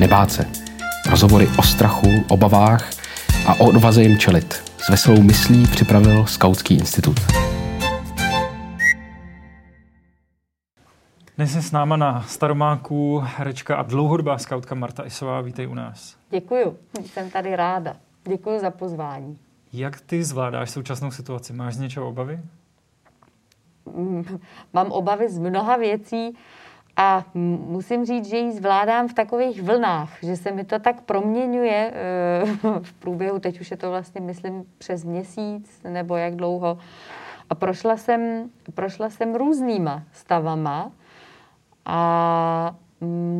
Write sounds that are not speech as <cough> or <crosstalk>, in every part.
nebát se. Rozhovory o strachu, obavách a o odvaze jim čelit. S veselou myslí připravil Skautský institut. Dnes je s náma na Staromáku herečka a dlouhodobá skautka Marta Isová. Vítej u nás. Děkuju, jsem tady ráda. Děkuji za pozvání. Jak ty zvládáš současnou situaci? Máš z něčeho obavy? <laughs> Mám obavy z mnoha věcí a musím říct, že ji zvládám v takových vlnách, že se mi to tak proměňuje eh, <laughs> v průběhu, teď už je to vlastně, myslím, přes měsíc nebo jak dlouho. A prošla jsem, prošla jsem různýma stavama a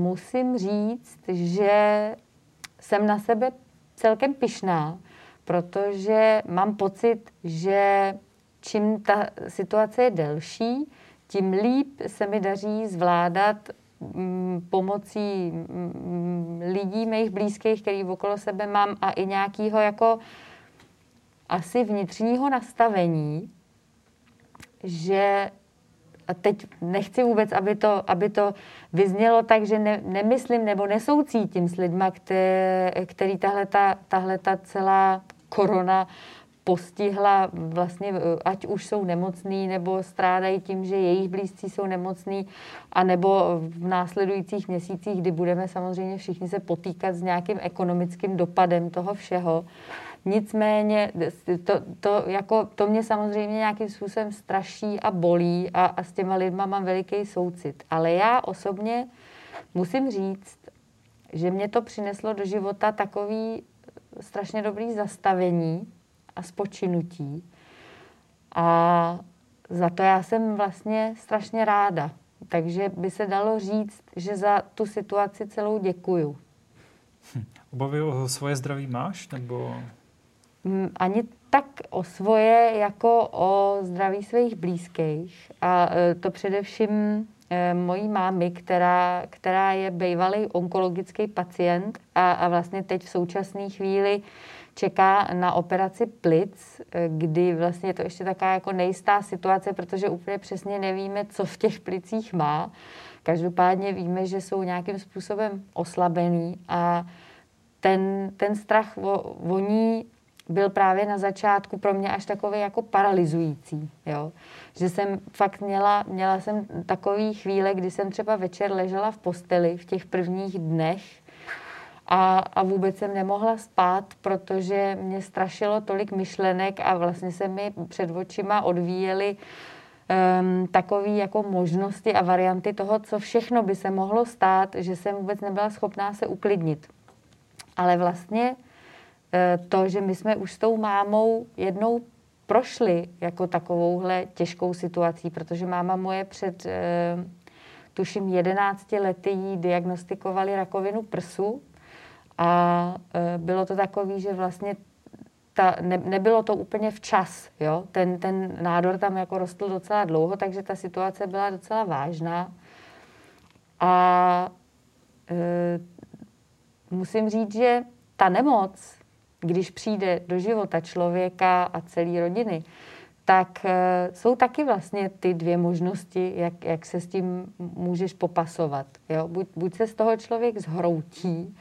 musím říct, že jsem na sebe celkem pyšná, protože mám pocit, že čím ta situace je delší, tím líp se mi daří zvládat mm, pomocí mm, lidí, mých blízkých, který okolo sebe mám a i nějakého jako asi vnitřního nastavení, že a teď nechci vůbec, aby to, aby to vyznělo tak, že ne, nemyslím nebo nesoucítím s lidma, které, který tahle ta, tahle ta celá korona postihla vlastně, ať už jsou nemocný, nebo strádají tím, že jejich blízcí jsou nemocní, anebo v následujících měsících, kdy budeme samozřejmě všichni se potýkat s nějakým ekonomickým dopadem toho všeho. Nicméně to, to, jako, to mě samozřejmě nějakým způsobem straší a bolí a, a s těma lidma mám veliký soucit. Ale já osobně musím říct, že mě to přineslo do života takový strašně dobrý zastavení a spočinutí. A za to já jsem vlastně strašně ráda. Takže by se dalo říct, že za tu situaci celou děkuju. Hm. Obavy o svoje zdraví máš? Nebo ani tak o svoje, jako o zdraví svých blízkých. A e, to především e, mojí mámy, která, která je bývalý onkologický pacient a, a vlastně teď v současné chvíli čeká na operaci plic, kdy vlastně je to ještě taková jako nejistá situace, protože úplně přesně nevíme, co v těch plicích má. Každopádně víme, že jsou nějakým způsobem oslabený a ten, ten strach o, o ní byl právě na začátku pro mě až takový jako paralizující, jo. Že jsem fakt měla, měla jsem takový chvíle, kdy jsem třeba večer ležela v posteli v těch prvních dnech a, a vůbec jsem nemohla spát, protože mě strašilo tolik myšlenek a vlastně se mi před očima odvíjely um, takové jako možnosti a varianty toho, co všechno by se mohlo stát, že jsem vůbec nebyla schopná se uklidnit. Ale vlastně Eh, to, že my jsme už s tou mámou jednou prošli jako takovouhle těžkou situací, protože máma moje před eh, tuším 11 lety jí diagnostikovali rakovinu prsu a eh, bylo to takový, že vlastně ta, ne, nebylo to úplně včas, jo? Ten, ten nádor tam jako rostl docela dlouho, takže ta situace byla docela vážná. A e, musím říct, že ta nemoc když přijde do života člověka a celé rodiny, tak eh, jsou taky vlastně ty dvě možnosti, jak, jak se s tím můžeš popasovat. Jo? Buď, buď se z toho člověk zhroutí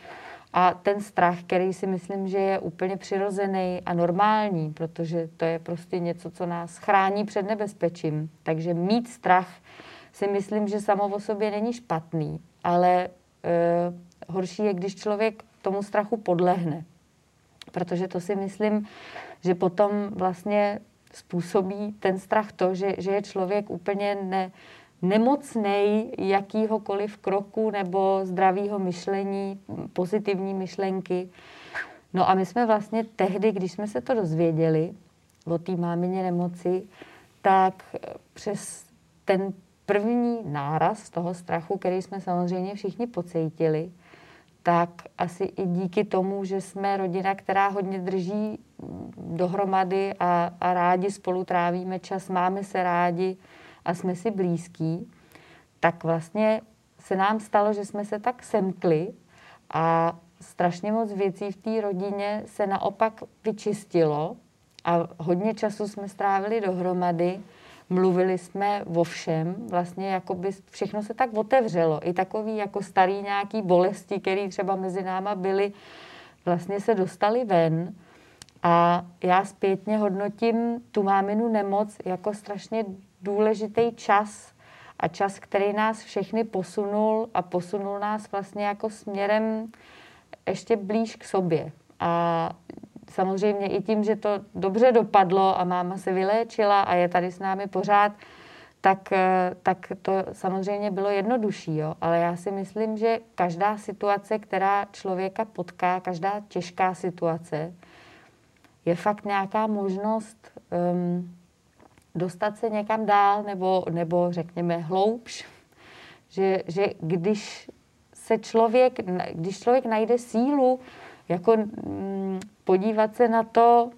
a ten strach, který si myslím, že je úplně přirozený a normální, protože to je prostě něco, co nás chrání před nebezpečím. Takže mít strach si myslím, že samo o sobě není špatný, ale e, horší je, když člověk tomu strachu podlehne protože to si myslím, že potom vlastně způsobí ten strach to, že, že je člověk úplně ne, nemocnej jakýhokoliv kroku nebo zdravého myšlení, pozitivní myšlenky. No a my jsme vlastně tehdy, když jsme se to dozvěděli o té mámině nemoci, tak přes ten první náraz toho strachu, který jsme samozřejmě všichni pocítili, tak asi i díky tomu, že jsme rodina, která hodně drží dohromady a, a rádi spolu trávíme čas, máme se rádi a jsme si blízkí, tak vlastně se nám stalo, že jsme se tak semkli a strašně moc věcí v té rodině se naopak vyčistilo a hodně času jsme strávili dohromady mluvili jsme o všem, vlastně jako by všechno se tak otevřelo. I takový jako starý nějaký bolesti, které třeba mezi náma byly, vlastně se dostali ven. A já zpětně hodnotím tu máminu nemoc jako strašně důležitý čas a čas, který nás všechny posunul a posunul nás vlastně jako směrem ještě blíž k sobě. A samozřejmě i tím, že to dobře dopadlo a máma se vyléčila a je tady s námi pořád, tak, eh, tak to samozřejmě bylo jednodušší. Jo? Ale já si myslím, že každá situace, která člověka potká, každá těžká situace, je fakt nějaká možnost um, dostat se někam dál nebo, nebo řekněme hloubš. Že, že když se člověk, když člověk najde sílu jako mm, podívat se na to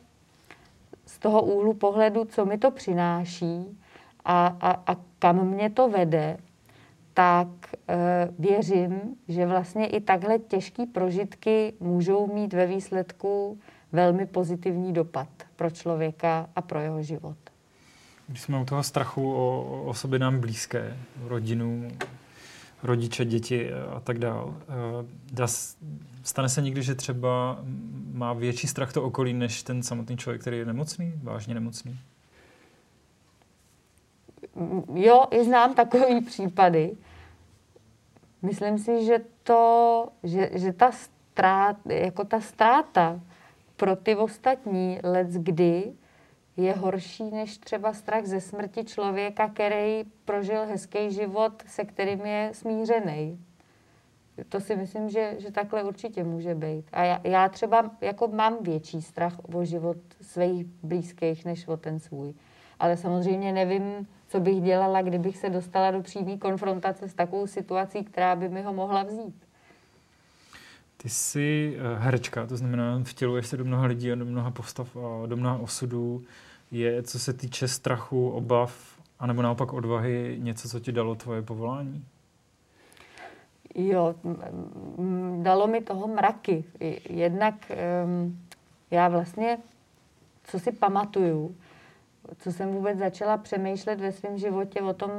z toho úhlu pohledu, co mi to přináší a, a, a kam mě to vede, tak e, věřím, že vlastně i takhle těžké prožitky můžou mít ve výsledku velmi pozitivní dopad pro člověka a pro jeho život. Když jsme u toho strachu o osoby nám blízké, rodinu, rodiče, děti a tak dál. Eh, stane se někdy, že třeba má větší strach to okolí, než ten samotný člověk, který je nemocný, vážně nemocný? Jo, i znám takové případy. Myslím si, že to, že, že ta ztráta, jako ta ztráta pro ty ostatní let kdy je horší než třeba strach ze smrti člověka, který prožil hezký život, se kterým je smířený. To si myslím, že, že takhle určitě může být. A já, já třeba jako mám větší strach o život svých blízkých, než o ten svůj. Ale samozřejmě nevím, co bych dělala, kdybych se dostala do přímé konfrontace s takovou situací, která by mi ho mohla vzít. Ty jsi eh, herečka, to znamená, vtěluješ se do mnoha lidí a do mnoha postav a do mnoha osudů. Je, co se týče strachu, obav, anebo naopak odvahy, něco, co ti dalo tvoje povolání? Jo, dalo mi toho mraky. Jednak um, já vlastně, co si pamatuju, co jsem vůbec začala přemýšlet ve svém životě o tom,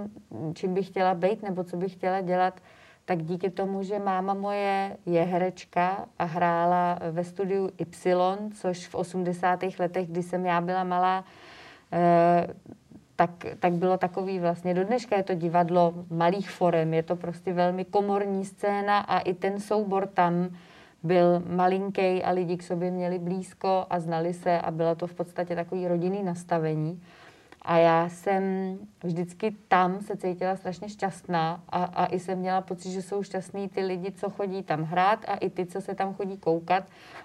čím bych chtěla být nebo co bych chtěla dělat, tak díky tomu, že máma moje je herečka a hrála ve studiu Y, což v 80. letech, kdy jsem já byla malá, eh, tak, tak bylo takový vlastně, do dneška je to divadlo malých forem, je to prostě velmi komorní scéna a i ten soubor tam byl malinký a lidi k sobě měli blízko a znali se a bylo to v podstatě takový rodinný nastavení. A já jsem vždycky tam se cítila strašně šťastná a, a i jsem měla pocit, že jsou šťastní ty lidi, co chodí tam hrát a i ty, co se tam chodí koukat.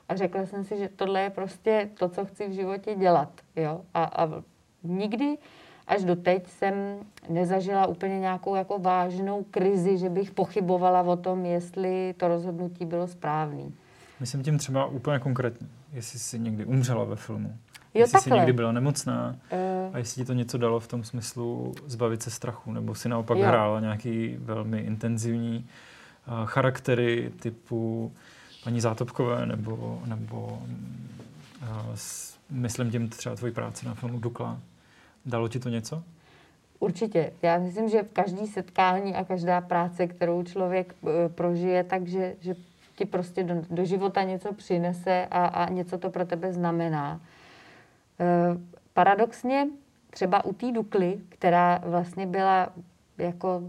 A řekla jsem si, že tohle je prostě to, co chci v životě dělat. Jo? A, a nikdy až do teď jsem nezažila úplně nějakou jako vážnou krizi, že bych pochybovala o tom, jestli to rozhodnutí bylo správné. Myslím tím třeba úplně konkrétně, jestli jsi někdy umřela ve filmu. Jo, jestli takhle. jsi někdy byla nemocná uh, a jestli ti to něco dalo v tom smyslu zbavit se strachu, nebo si naopak jo. hrála nějaký velmi intenzivní uh, charaktery typu paní Zátopkové, nebo, nebo uh, s, myslím tím třeba tvoji práci na filmu Dukla. Dalo ti to něco? Určitě. Já myslím, že každý setkání a každá práce, kterou člověk prožije, takže že ti prostě do, do života něco přinese a, a něco to pro tebe znamená. Uh, paradoxně třeba u té Dukly, která vlastně byla jako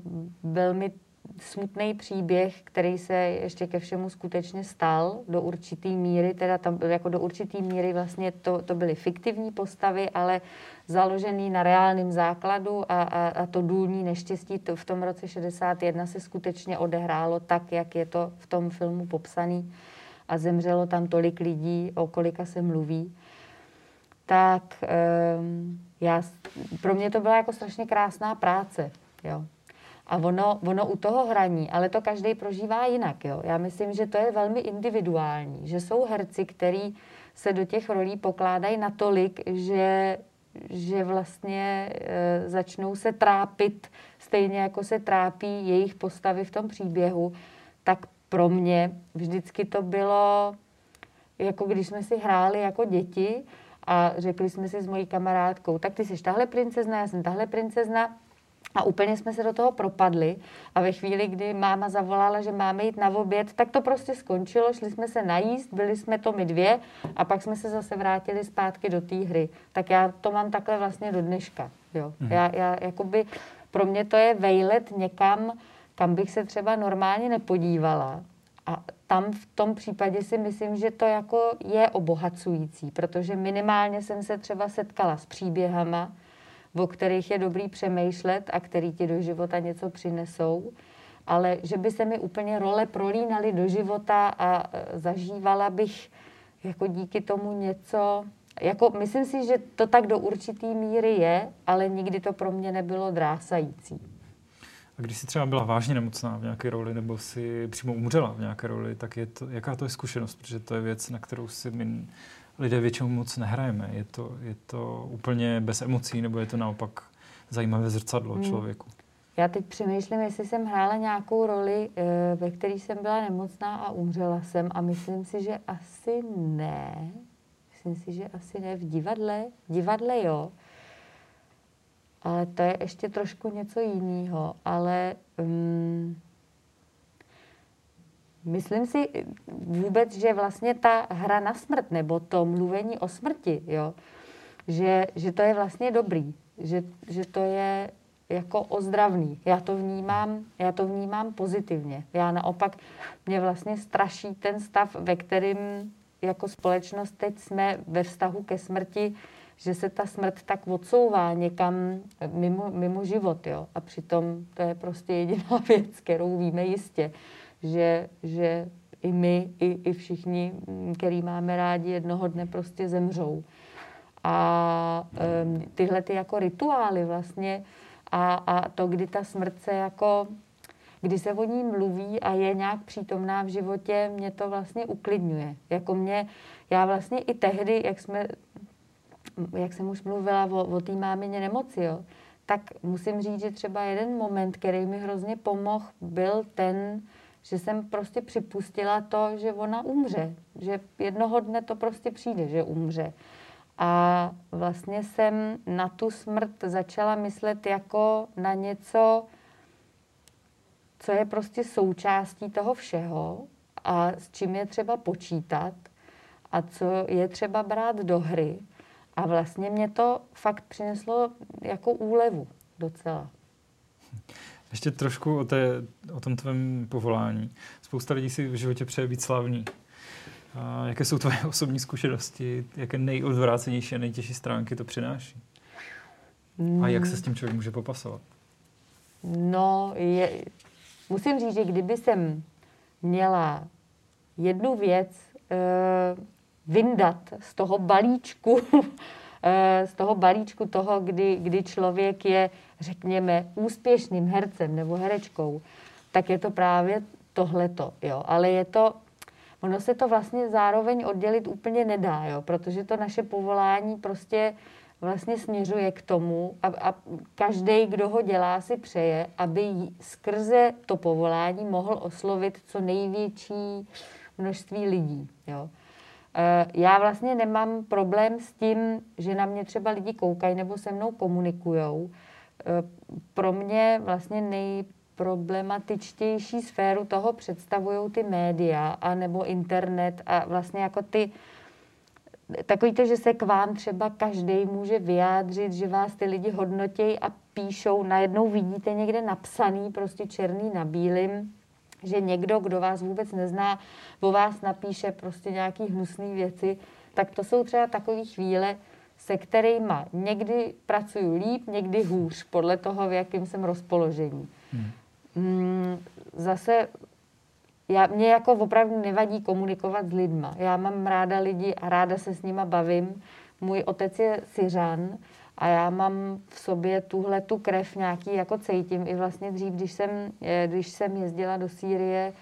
velmi smutný příběh, který se ještě ke všemu skutečně stal do určitý míry, teda tam jako do určitý míry vlastně to, to byly fiktivní postavy, ale založený na reálném základu a, a, a to důlní neštěstí to v tom roce 61 se skutečně odehrálo tak, jak je to v tom filmu popsaný a zemřelo tam tolik lidí, o kolika se mluví, tak um, já, pro mě to byla jako strašně krásná práce, jo. A ono, ono u toho hraní, ale to každý prožívá jinak. Jo? Já myslím, že to je velmi individuální, že jsou herci, který se do těch rolí pokládají natolik, že, že vlastně e, začnou se trápit stejně jako se trápí jejich postavy v tom příběhu, tak pro mě vždycky to bylo, jako když jsme si hráli jako děti a řekli jsme si s mojí kamarádkou, tak ty jsi tahle princezna, já jsem tahle princezna. A úplně jsme se do toho propadli a ve chvíli, kdy máma zavolala, že máme jít na oběd, tak to prostě skončilo, šli jsme se najíst, byli jsme to my dvě a pak jsme se zase vrátili zpátky do té hry. Tak já to mám takhle vlastně do dneška. Jo. Mm. Já, já, jakoby, pro mě to je vejlet někam, kam bych se třeba normálně nepodívala. A tam v tom případě si myslím, že to jako je obohacující, protože minimálně jsem se třeba setkala s příběhama, o kterých je dobrý přemýšlet a který ti do života něco přinesou, ale že by se mi úplně role prolínaly do života a e, zažívala bych jako díky tomu něco, jako myslím si, že to tak do určitý míry je, ale nikdy to pro mě nebylo drásající. A když jsi třeba byla vážně nemocná v nějaké roli, nebo si přímo umřela v nějaké roli, tak je to, jaká to je zkušenost? Protože to je věc, na kterou si my lidé většinou moc nehrajeme. Je to, je to úplně bez emocí, nebo je to naopak zajímavé zrcadlo hmm. člověku? Já teď přemýšlím, jestli jsem hrála nějakou roli, eh, ve které jsem byla nemocná a umřela jsem a myslím si, že asi ne. Myslím si, že asi ne. V divadle? V divadle jo. Ale to je ještě trošku něco jiného. Ale um, Myslím si vůbec, že vlastně ta hra na smrt, nebo to mluvení o smrti, jo, že, že to je vlastně dobrý, že, že to je jako ozdravný. Já to vnímám, já to vnímám pozitivně. Já naopak, mě vlastně straší ten stav, ve kterým jako společnost teď jsme ve vztahu ke smrti, že se ta smrt tak odsouvá někam mimo, mimo život. Jo? A přitom to je prostě jediná <laughs> věc, kterou víme jistě že, že i my, i, i všichni, který máme rádi, jednoho dne prostě zemřou. A um, tyhle ty jako rituály vlastně a, a to, kdy ta smrt se jako, kdy se o ní mluví a je nějak přítomná v životě, mě to vlastně uklidňuje. Jako mě, já vlastně i tehdy, jak jsme, jak jsem už mluvila o, o té mámině nemoci, jo, tak musím říct, že třeba jeden moment, který mi hrozně pomohl, byl ten, že jsem prostě připustila to, že ona umře, že jednoho dne to prostě přijde, že umře. A vlastně jsem na tu smrt začala myslet jako na něco, co je prostě součástí toho všeho a s čím je třeba počítat a co je třeba brát do hry. A vlastně mě to fakt přineslo jako úlevu docela. Ještě trošku o, té, o tom tvém povolání. Spousta lidí si v životě přeje být slavný. A jaké jsou tvoje <laughs> osobní zkušenosti? Jaké nejodvrácenější a nejtěžší stránky to přináší? A jak se s tím člověk může popasovat? No, je, musím říct, že kdyby jsem měla jednu věc uh, vyndat z toho balíčku, uh, <laughs> z toho balíčku toho, kdy, kdy člověk je řekněme, úspěšným hercem nebo herečkou, tak je to právě tohleto, jo. Ale je to, ono se to vlastně zároveň oddělit úplně nedá, jo, protože to naše povolání prostě vlastně směřuje k tomu a, a každý, kdo ho dělá, si přeje, aby skrze to povolání mohl oslovit co největší množství lidí. Jo. E, já vlastně nemám problém s tím, že na mě třeba lidi koukají nebo se mnou komunikujou, Eh, pro mě vlastně nejproblematičtější sféru toho představují ty média a nebo internet a vlastně jako ty takový to, že se k vám třeba každý může vyjádřit, že vás ty lidi hodnotějí a píšou, najednou vidíte někde napsaný, prostě černý na bílým, že někdo, kdo vás vůbec nezná, o vás napíše prostě nějaký hnusné věci, tak to jsou třeba takové chvíle, se kterými někdy pracuju líp, někdy hůř, podle toho, v jakém jsem rozpoložení. Hmm. Mm, zase já, mě jako opravdu nevadí komunikovat s lidma. Já mám ráda lidi a ráda se s nima bavím. Můj otec je Syřan a já mám v sobě tuhle tu krev nějaký, jako cítím. I vlastně dřív, když jsem, eh, když jsem jezdila do Sýrie,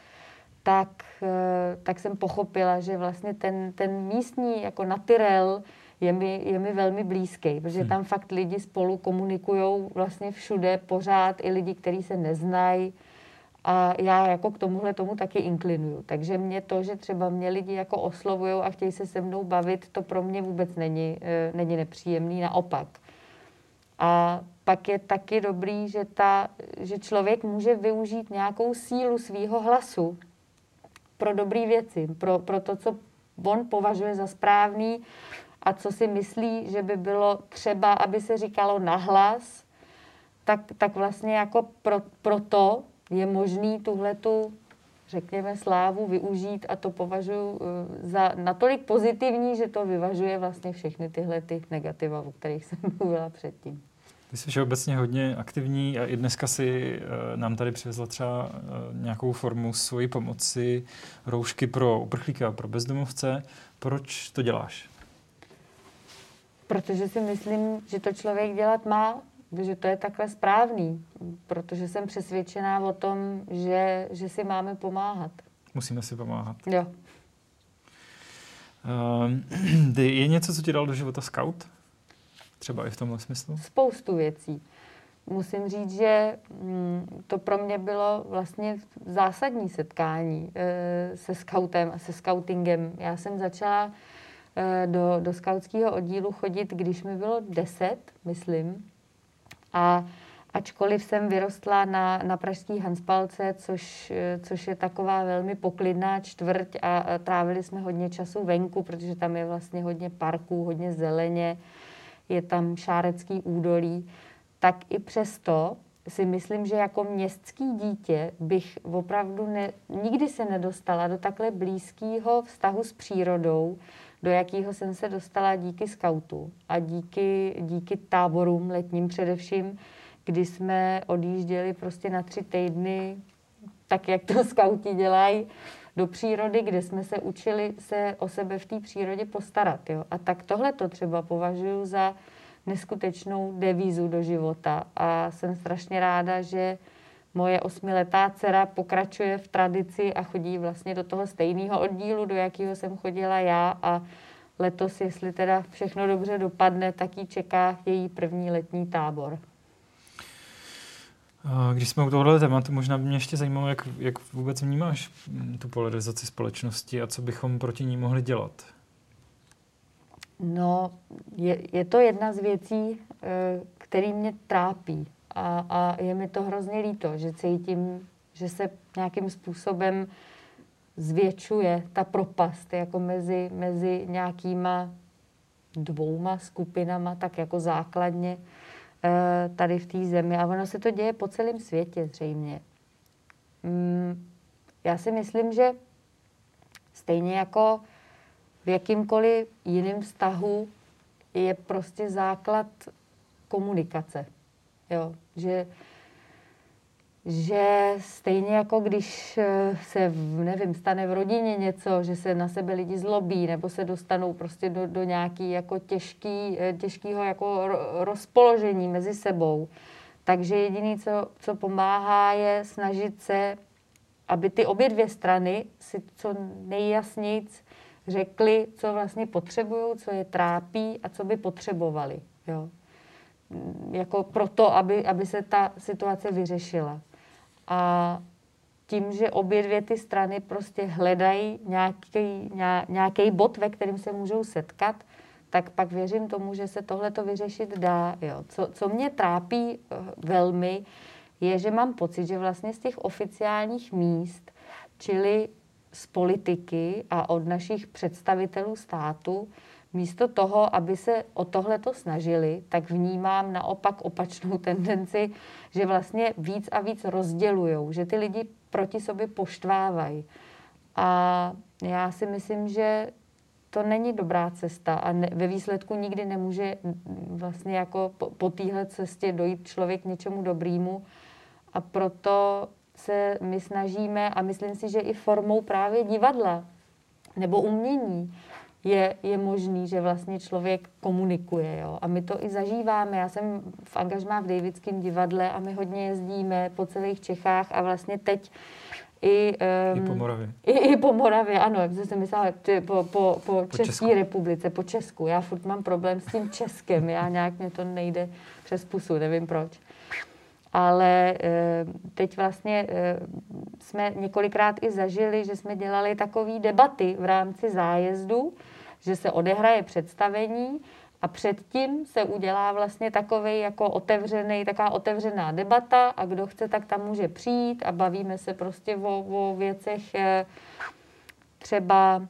tak, eh, tak jsem pochopila, že vlastně ten, ten místní jako natyrel je mi, je mi velmi blízký, protože hmm. tam fakt lidi spolu komunikují vlastně všude, pořád, i lidi, kteří se neznají. A já jako k tomuhle tomu taky inklinuju. Takže mě to, že třeba mě lidi jako oslovují a chtějí se se mnou bavit, to pro mě vůbec není, eh, není nepříjemný, naopak. A pak je taky dobrý, že, ta, že člověk může využít nějakou sílu svýho hlasu pro dobré věci, pro, pro to, co on považuje za správný a co si myslí, že by bylo třeba, aby se říkalo nahlas, tak, tak vlastně jako pro, pro to je možný tuhletu, řekněme, slávu využít a to považuji eh, za natolik pozitivní, že to vyvažuje vlastně všechny tyhle ty negativa, o kterých jsem <laughs> mluvila předtím. Ty jsi obecně hodně aktivní a i dneska si uh, nám tady přivezla třeba uh, nějakou formu svojí pomoci, roušky pro uprchlíky a pro bezdomovce. Proč to děláš? Protože si myslím, že to člověk dělat má, že to je takhle správný, protože jsem přesvědčená o tom, že, že si máme pomáhat. Musíme si pomáhat. Jo. <clears throat> Uh, je něco, co ti dal do života scout? Třeba i v tomhle smyslu? Spoustu věcí. Musím říct, že mm, to pro mě bylo vlastně zásadní setkání e, se scoutem a se scoutingem. Já jsem začala e, do, do skautského oddílu chodit, když mi bylo deset, myslím. A ačkoliv jsem vyrostla na, na pražský Hanspalce, což, což je taková velmi poklidná čtvrť a, a trávili jsme hodně času venku, protože tam je vlastně hodně parků, hodně zeleně, je tam Šárecký údolí, tak i přesto si myslím, že jako městský dítě bych opravdu ne, nikdy se nedostala do takhle blízkého vztahu s přírodou, do jakého jsem se dostala díky skautu a díky, díky táborům letním především, kdy jsme odjížděli prostě na tři týdny, tak jak to <laughs> skauti dělají, do přírody, kde jsme se učili se o sebe v té přírodě postarat. Jo? A tak tohle to třeba považuji za neskutečnou devízu do života. A jsem strašně ráda, že moje osmiletá dcera pokračuje v tradici a chodí vlastně do toho stejného oddílu, do jakého jsem chodila já a letos, jestli teda všechno dobře dopadne, tak ji čeká její první letní tábor. Když jsme u tohohle tématu, možná by mě ještě zajímalo, jak, jak vůbec vnímáš mm, tu polarizaci společnosti a co bychom proti ní mohli dělat? No, je, je to jedna z věcí, eh, který mě trápí. A, a je mi to hrozně líto, že cítím, že se nějakým způsobem zvětšuje ta propast jako mezi, mezi nějakýma dvouma skupinama, tak jako základně Eh, tady v té zemi. A ono se to děje po celém světě zřejmě. Mm, já si myslím, že stejně jako v jakýmkoliv jiném vztahu je prostě základ komunikace. Jo, že že stejně jako když eh, se, nevím, stane v rodině něco, že se na sebe lidi zlobí, nebo se dostanou prostě do, do nějaký jako těžký, eh, těžkýho jako rozpoložení mezi sebou. Takže jediné, co, co pomáhá, je snažit se, aby ty obě dvě strany si co nejjasněji řekli, co vlastně potřebují, co je trápí a co by potřebovali. Jo. Jako proto, aby, aby se ta situace vyřešila. A tím, že obě dvě ty strany prostě hledají nějaký, nějaký bod, ve kterém se můžou setkat, tak pak věřím tomu, že se tohle to vyřešit dá. Jo. Co, co mě trápí eh, velmi, je, že mám pocit, že vlastně z těch oficiálních míst, čili z politiky a od našich představitelů státu, místo toho, aby se o tohle to snažili, tak vnímám naopak opačnou <laughs> tendenci, že vlastně víc a víc rozdělujou, že ty lidi proti sobě poštvávají. A já si myslím, že to není dobrá cesta a ne, ve výsledku nikdy nemůže vlastně jako po, po téhle cestě dojít člověk k něčemu dobrému a proto se my snažíme a myslím si, že i formou právě divadla nebo umění je, je možný, že vlastně člověk komunikuje. Jo? A my to i zažíváme. Já jsem v angažmá v Davidském divadle a my hodně jezdíme po celých Čechách a vlastně teď i, um, I po Moravě. I, I po Moravě, ano, jak jsem myslela, po, po, po, po České republice, po Česku. Já furt mám problém s tím Českem, já nějak mě to nejde přes pusu, nevím proč. Ale teď vlastně jsme několikrát i zažili, že jsme dělali takové debaty v rámci zájezdu, že se odehraje představení a předtím se udělá vlastně takový jako otevřený, taková otevřená debata a kdo chce, tak tam může přijít a bavíme se prostě o, o věcech eh, třeba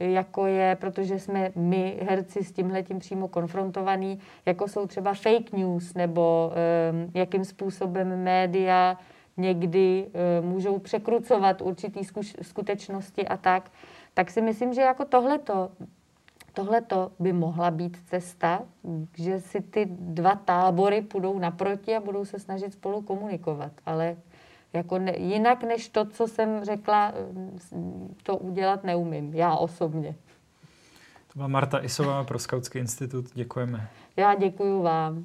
jako je, protože jsme my, herci, s tímhletím přímo konfrontovaní, jako jsou třeba fake news, nebo um, jakým způsobem média někdy um, můžou překrucovat určitý skutečnosti a tak, tak si myslím, že jako tohleto, tohleto by mohla být cesta, že si ty dva tábory půjdou naproti a budou se snažit spolu komunikovat. Ale jako ne, jinak než to, co jsem řekla, to udělat neumím, já osobně. To byla Marta Isová pro Skautský institut. Děkujeme. Já děkuji vám.